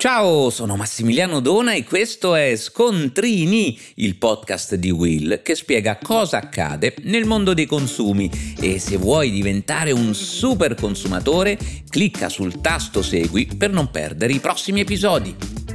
Ciao, sono Massimiliano Dona e questo è Scontrini, il podcast di Will che spiega cosa accade nel mondo dei consumi e se vuoi diventare un super consumatore clicca sul tasto segui per non perdere i prossimi episodi.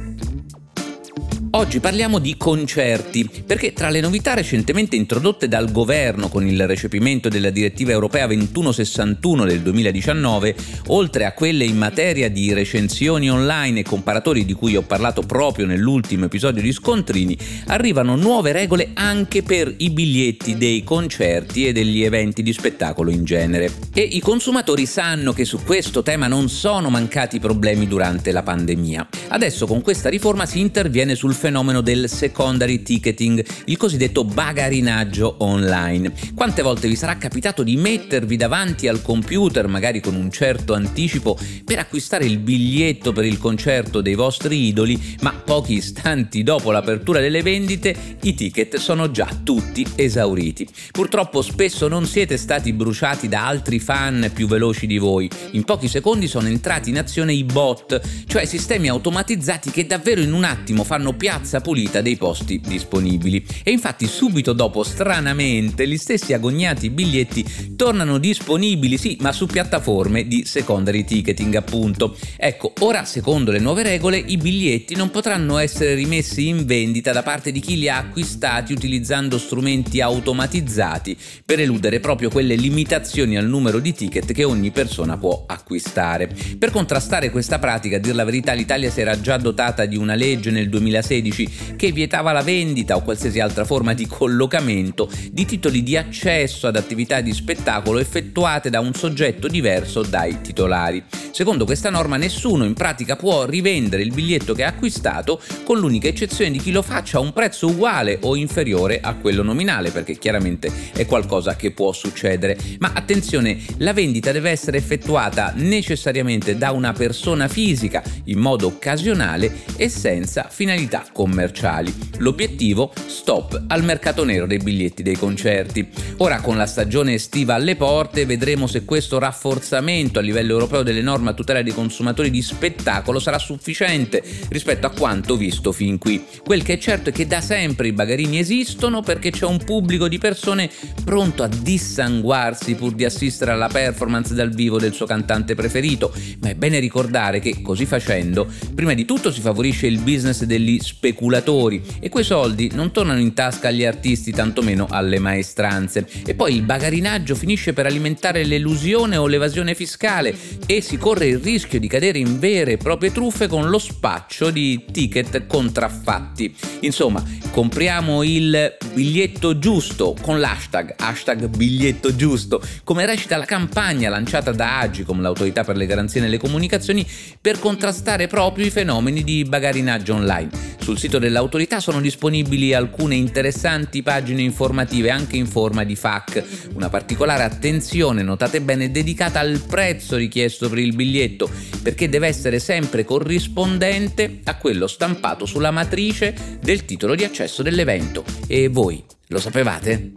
Oggi parliamo di concerti, perché tra le novità recentemente introdotte dal governo con il recepimento della direttiva europea 2161 del 2019, oltre a quelle in materia di recensioni online e comparatori di cui ho parlato proprio nell'ultimo episodio di Scontrini, arrivano nuove regole anche per i biglietti dei concerti e degli eventi di spettacolo in genere. E i consumatori sanno che su questo tema non sono mancati problemi durante la pandemia. Adesso con questa riforma si interviene sul fenomeno del secondary ticketing, il cosiddetto bagarinaggio online. Quante volte vi sarà capitato di mettervi davanti al computer, magari con un certo anticipo, per acquistare il biglietto per il concerto dei vostri idoli, ma pochi istanti dopo l'apertura delle vendite i ticket sono già tutti esauriti. Purtroppo spesso non siete stati bruciati da altri fan più veloci di voi. In pochi secondi sono entrati in azione i bot, cioè sistemi automatizzati che davvero in un attimo fanno piazza piazza pulita dei posti disponibili. E infatti subito dopo, stranamente, gli stessi agognati biglietti tornano disponibili, sì, ma su piattaforme di secondary ticketing, appunto. Ecco, ora, secondo le nuove regole, i biglietti non potranno essere rimessi in vendita da parte di chi li ha acquistati utilizzando strumenti automatizzati per eludere proprio quelle limitazioni al numero di ticket che ogni persona può acquistare. Per contrastare questa pratica, a dir la verità, l'Italia si era già dotata di una legge nel 2016 2016 che vietava la vendita o qualsiasi altra forma di collocamento di titoli di accesso ad attività di spettacolo effettuate da un soggetto diverso dai titolari. Secondo questa norma nessuno in pratica può rivendere il biglietto che ha acquistato con l'unica eccezione di chi lo faccia a un prezzo uguale o inferiore a quello nominale, perché chiaramente è qualcosa che può succedere. Ma attenzione, la vendita deve essere effettuata necessariamente da una persona fisica in modo occasionale e senza finalità commerciali. L'obiettivo? Stop al mercato nero dei biglietti dei concerti. Ora con la stagione estiva alle porte vedremo se questo rafforzamento a livello europeo delle norme a tutela dei consumatori di spettacolo sarà sufficiente rispetto a quanto visto fin qui. Quel che è certo è che da sempre i bagarini esistono perché c'è un pubblico di persone pronto a dissanguarsi pur di assistere alla performance dal vivo del suo cantante preferito, ma è bene ricordare che così facendo prima di tutto si favorisce il business degli spettatori speculatori e quei soldi non tornano in tasca agli artisti tantomeno alle maestranze. E poi il bagarinaggio finisce per alimentare l'elusione o l'evasione fiscale e si corre il rischio di cadere in vere e proprie truffe con lo spaccio di ticket contraffatti. Insomma, compriamo il biglietto giusto con l'hashtag hashtag biglietto giusto, come recita la campagna lanciata da Agicom, l'autorità per le garanzie nelle comunicazioni, per contrastare proprio i fenomeni di bagarinaggio online. Sul sito dell'autorità sono disponibili alcune interessanti pagine informative anche in forma di FAQ. Una particolare attenzione, notate bene, dedicata al prezzo richiesto per il biglietto, perché deve essere sempre corrispondente a quello stampato sulla matrice del titolo di accesso dell'evento. E voi lo sapevate?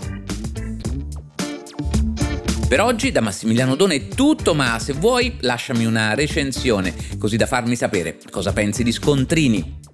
Per oggi da Massimiliano Done è tutto, ma se vuoi lasciami una recensione, così da farmi sapere cosa pensi di Scontrini.